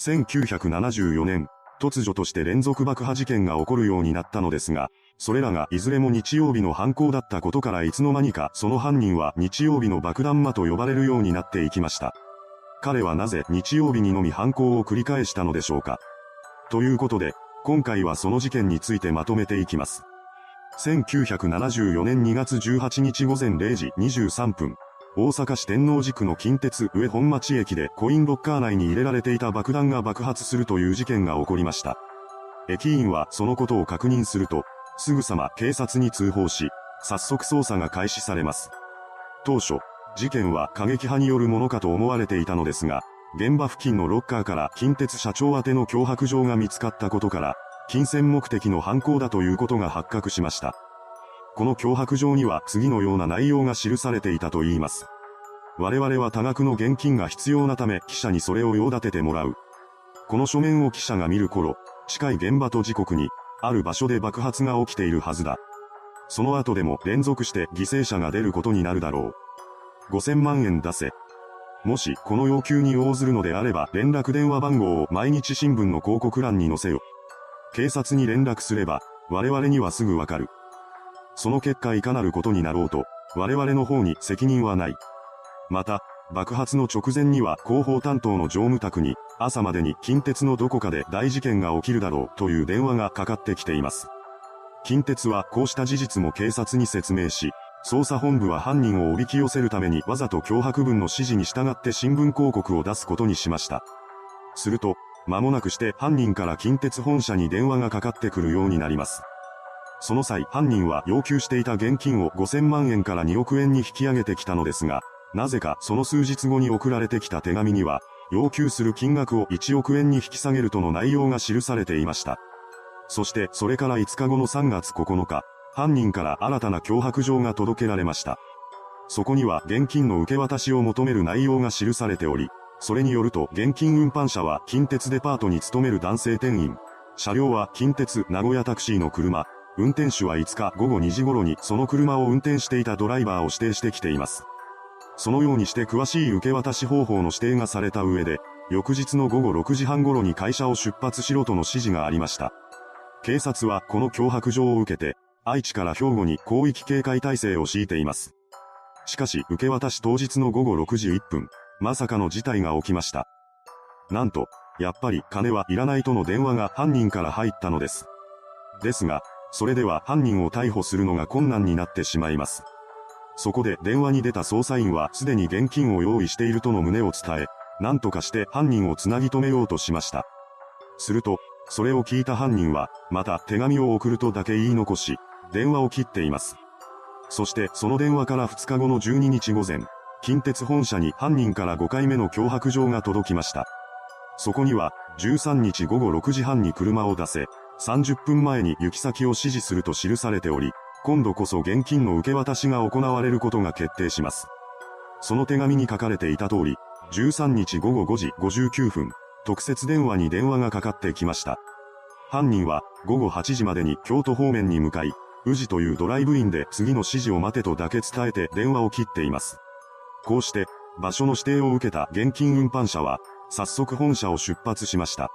1974年、突如として連続爆破事件が起こるようになったのですが、それらがいずれも日曜日の犯行だったことからいつの間にかその犯人は日曜日の爆弾魔と呼ばれるようになっていきました。彼はなぜ日曜日にのみ犯行を繰り返したのでしょうか。ということで、今回はその事件についてまとめていきます。1974年2月18日午前0時23分、大阪市天王寺区の近鉄上本町駅でコインロッカー内に入れられていた爆弾が爆発するという事件が起こりました。駅員はそのことを確認すると、すぐさま警察に通報し、早速捜査が開始されます。当初、事件は過激派によるものかと思われていたのですが、現場付近のロッカーから近鉄社長宛ての脅迫状が見つかったことから、金銭目的の犯行だということが発覚しました。この脅迫状には次のような内容が記されていたと言います。我々は多額の現金が必要なため記者にそれを用立ててもらう。この書面を記者が見る頃、近い現場と時刻に、ある場所で爆発が起きているはずだ。その後でも連続して犠牲者が出ることになるだろう。5000万円出せ。もしこの要求に応ずるのであれば連絡電話番号を毎日新聞の広告欄に載せよ。警察に連絡すれば、我々にはすぐわかる。その結果いかなることになろうと、我々の方に責任はない。また、爆発の直前には広報担当の乗務宅に、朝までに近鉄のどこかで大事件が起きるだろうという電話がかかってきています。近鉄はこうした事実も警察に説明し、捜査本部は犯人をおびき寄せるためにわざと脅迫文の指示に従って新聞広告を出すことにしました。すると、間もなくして犯人から近鉄本社に電話がかかってくるようになります。その際犯人は要求していた現金を5000万円から2億円に引き上げてきたのですが、なぜかその数日後に送られてきた手紙には、要求する金額を1億円に引き下げるとの内容が記されていました。そしてそれから5日後の3月9日、犯人から新たな脅迫状が届けられました。そこには現金の受け渡しを求める内容が記されており、それによると現金運搬車は近鉄デパートに勤める男性店員。車両は近鉄名古屋タクシーの車。運転手は5日午後2時頃にその車を運転していたドライバーを指定してきています。そのようにして詳しい受け渡し方法の指定がされた上で、翌日の午後6時半頃に会社を出発しろとの指示がありました。警察はこの脅迫状を受けて、愛知から兵庫に広域警戒態勢を敷いています。しかし受け渡し当日の午後6時1分、まさかの事態が起きました。なんと、やっぱり金はいらないとの電話が犯人から入ったのです。ですが、それでは犯人を逮捕するのが困難になってしまいます。そこで電話に出た捜査員はすでに現金を用意しているとの旨を伝え、何とかして犯人をつなぎ止めようとしました。すると、それを聞いた犯人は、また手紙を送るとだけ言い残し、電話を切っています。そしてその電話から2日後の12日午前、近鉄本社に犯人から5回目の脅迫状が届きました。そこには、13日午後6時半に車を出せ、30分前に行き先を指示すると記されており、今度こそ現金の受け渡しが行われることが決定します。その手紙に書かれていた通り、13日午後5時59分、特設電話に電話がかかってきました。犯人は午後8時までに京都方面に向かい、宇治というドライブインで次の指示を待てとだけ伝えて電話を切っています。こうして、場所の指定を受けた現金運搬車は、早速本社を出発しました。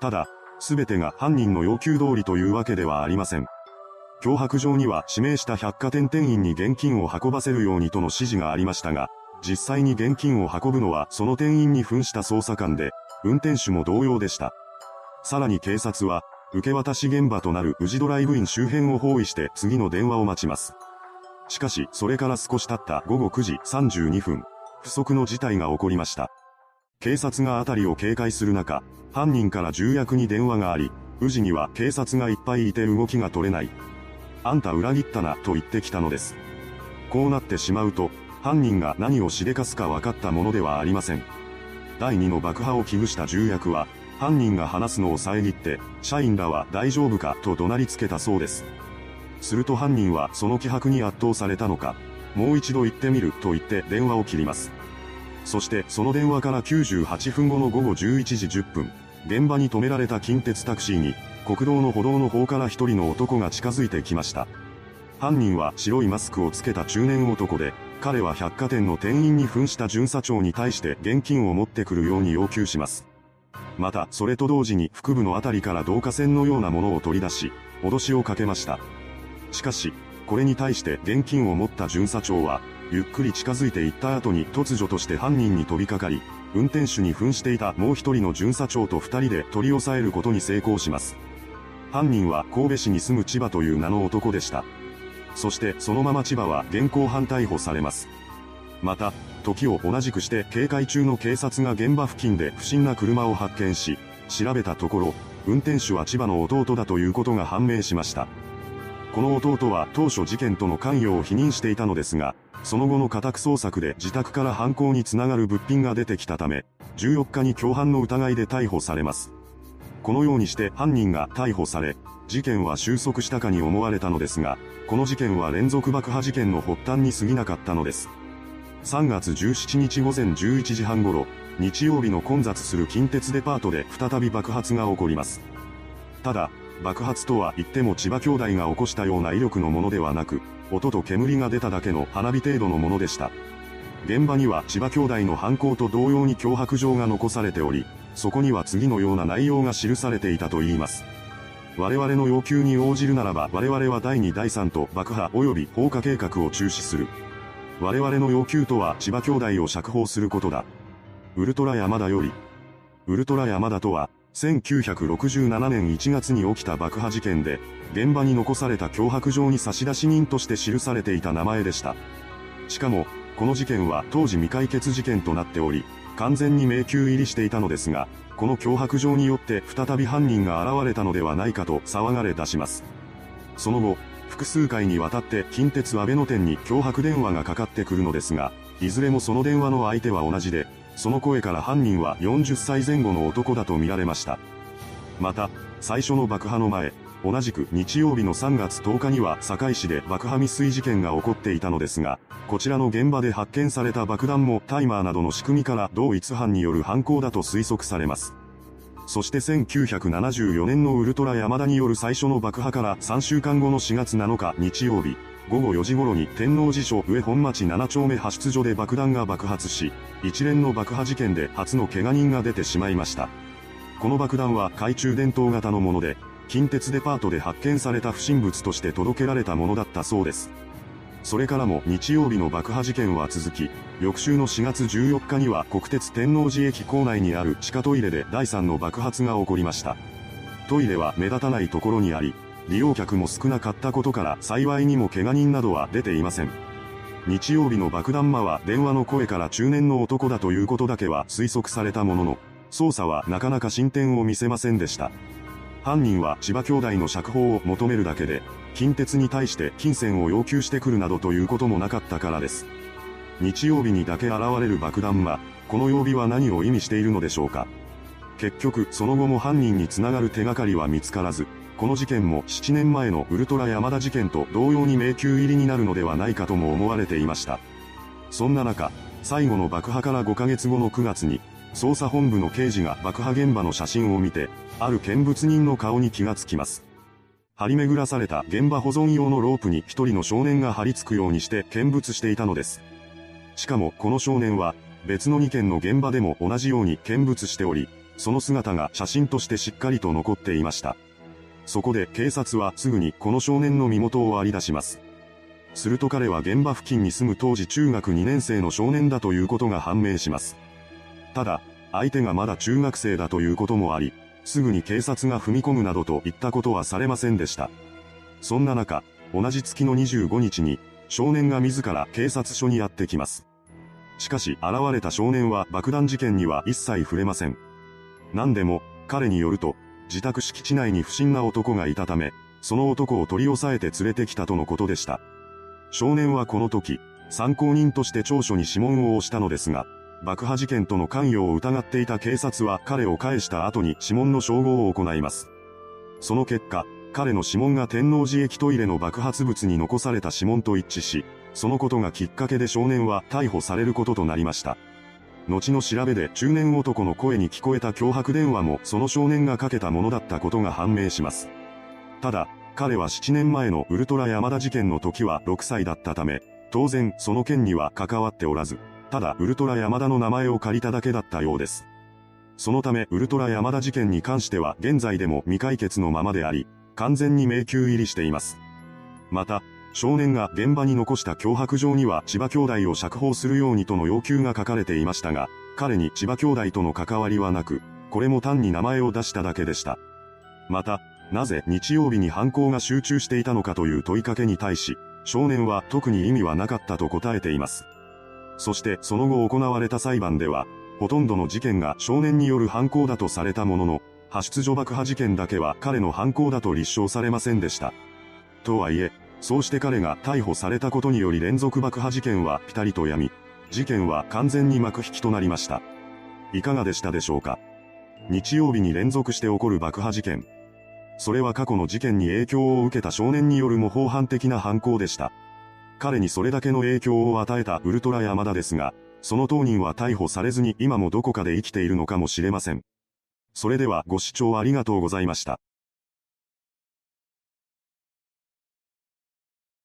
ただ、すべてが犯人の要求通りというわけではありません。脅迫状には指名した百貨店店員に現金を運ばせるようにとの指示がありましたが、実際に現金を運ぶのはその店員に扮した捜査官で、運転手も同様でした。さらに警察は、受け渡し現場となる宇治ドライブイン周辺を包囲して次の電話を待ちます。しかし、それから少し経った午後9時32分、不測の事態が起こりました。警察が辺りを警戒する中、犯人から重役に電話があり、宇治には警察がいっぱいいて動きが取れない。あんた裏切ったなと言ってきたのです。こうなってしまうと、犯人が何をしでかすか分かったものではありません。第2の爆破を危惧した重役は、犯人が話すのを遮って、社員らは大丈夫か？と怒鳴りつけたそうです。すると犯人はその気迫に圧倒されたのか、もう一度行ってみると言って電話を切ります。そしてその電話から98分後の午後11時10分、現場に止められた近鉄タクシーに、国道の歩道の方から一人の男が近づいてきました。犯人は白いマスクをつけた中年男で、彼は百貨店の店員に扮した巡査長に対して現金を持ってくるように要求します。また、それと同時に腹部のあたりから導火線のようなものを取り出し、脅しをかけました。しかし、これに対して現金を持った巡査長は、ゆっくり近づいていった後に突如として犯人に飛びかかり、運転手に扮していたもう一人の巡査長と二人で取り押さえることに成功します。犯人は神戸市に住む千葉という名の男でした。そしてそのまま千葉は現行犯逮捕されます。また、時を同じくして警戒中の警察が現場付近で不審な車を発見し、調べたところ、運転手は千葉の弟だということが判明しました。この弟は当初事件との関与を否認していたのですが、その後の家宅捜索で自宅から犯行につながる物品が出てきたため、14日に共犯の疑いで逮捕されます。このようにして犯人が逮捕され、事件は収束したかに思われたのですが、この事件は連続爆破事件の発端に過ぎなかったのです。3月17日午前11時半頃、日曜日の混雑する近鉄デパートで再び爆発が起こります。ただ、爆発とは言っても千葉兄弟が起こしたような威力のものではなく、音と煙が出ただけの花火程度のものでした。現場には千葉兄弟の犯行と同様に脅迫状が残されており、そこには次のような内容が記されていたと言います。我々の要求に応じるならば我々は第2第3と爆破及び放火計画を中止する。我々の要求とは千葉兄弟を釈放することだ。ウルトラ山田より。ウルトラ山田とは、1967年1月に起きた爆破事件で、現場に残された脅迫状に差出人として記されていた名前でした。しかも、この事件は当時未解決事件となっており、完全に迷宮入りしていたのですが、この脅迫状によって再び犯人が現れたのではないかと騒がれ出します。その後、複数回にわたって近鉄安倍の店に脅迫電話がかかってくるのですが、いずれもその電話の相手は同じで、その声から犯人は40歳前後の男だと見られました。また、最初の爆破の前、同じく日曜日の3月10日には堺市で爆破未遂事件が起こっていたのですが、こちらの現場で発見された爆弾もタイマーなどの仕組みから同一犯による犯行だと推測されます。そして1974年のウルトラ山田による最初の爆破から3週間後の4月7日日曜日、午後4時頃に天王寺署上本町7丁目派出所で爆弾が爆発し、一連の爆破事件で初の怪我人が出てしまいました。この爆弾は懐中電灯型のもので、近鉄デパートで発見された不審物として届けられたものだったそうです。それからも日曜日の爆破事件は続き、翌週の4月14日には国鉄天王寺駅構内にある地下トイレで第3の爆発が起こりました。トイレは目立たないところにあり、利用客も少なかったことから幸いにも怪我人などは出ていません。日曜日の爆弾魔は電話の声から中年の男だということだけは推測されたものの、捜査はなかなか進展を見せませんでした。犯人は千葉兄弟の釈放を求めるだけで、近鉄に対して金銭を要求してくるなどということもなかったからです。日曜日にだけ現れる爆弾魔、この曜日は何を意味しているのでしょうか。結局、その後も犯人につながる手がかりは見つからず、この事件も7年前のウルトラ山田事件と同様に迷宮入りになるのではないかとも思われていました。そんな中、最後の爆破から5ヶ月後の9月に、捜査本部の刑事が爆破現場の写真を見て、ある見物人の顔に気がつきます。張り巡らされた現場保存用のロープに一人の少年が張り付くようにして見物していたのです。しかもこの少年は別の2件の現場でも同じように見物しており、その姿が写真としてしっかりと残っていました。そこで警察はすぐにこの少年の身元を割り出します。すると彼は現場付近に住む当時中学2年生の少年だということが判明します。ただ、相手がまだ中学生だということもあり、すぐに警察が踏み込むなどといったことはされませんでした。そんな中、同じ月の25日に、少年が自ら警察署にやってきます。しかし、現れた少年は爆弾事件には一切触れません。何でも、彼によると、自宅敷地内に不審な男がいたため、その男を取り押さえて連れてきたとのことでした。少年はこの時、参考人として調書に指紋を押したのですが、爆破事件との関与を疑っていた警察は彼を返した後に指紋の照合を行います。その結果、彼の指紋が天王寺駅トイレの爆発物に残された指紋と一致し、そのことがきっかけで少年は逮捕されることとなりました。後の調べで中年男の声に聞こえた脅迫電話もその少年がかけたものだったことが判明します。ただ、彼は7年前のウルトラ山田事件の時は6歳だったため、当然その件には関わっておらず、ただウルトラ山田の名前を借りただけだったようです。そのためウルトラ山田事件に関しては現在でも未解決のままであり、完全に迷宮入りしています。また、少年が現場に残した脅迫状には千葉兄弟を釈放するようにとの要求が書かれていましたが、彼に千葉兄弟との関わりはなく、これも単に名前を出しただけでした。また、なぜ日曜日に犯行が集中していたのかという問いかけに対し、少年は特に意味はなかったと答えています。そしてその後行われた裁判では、ほとんどの事件が少年による犯行だとされたものの、派出所爆破事件だけは彼の犯行だと立証されませんでした。とはいえ、そうして彼が逮捕されたことにより連続爆破事件はピタリと止み、事件は完全に幕引きとなりました。いかがでしたでしょうか？日曜日に連続して起こる爆破事件。それは過去の事件に影響を受けた少年による模倣犯的な犯行でした。彼にそれだけの影響を与えたウルトラ山田ですが、その当人は逮捕されずに今もどこかで生きているのかもしれません。それではご視聴ありがとうございました。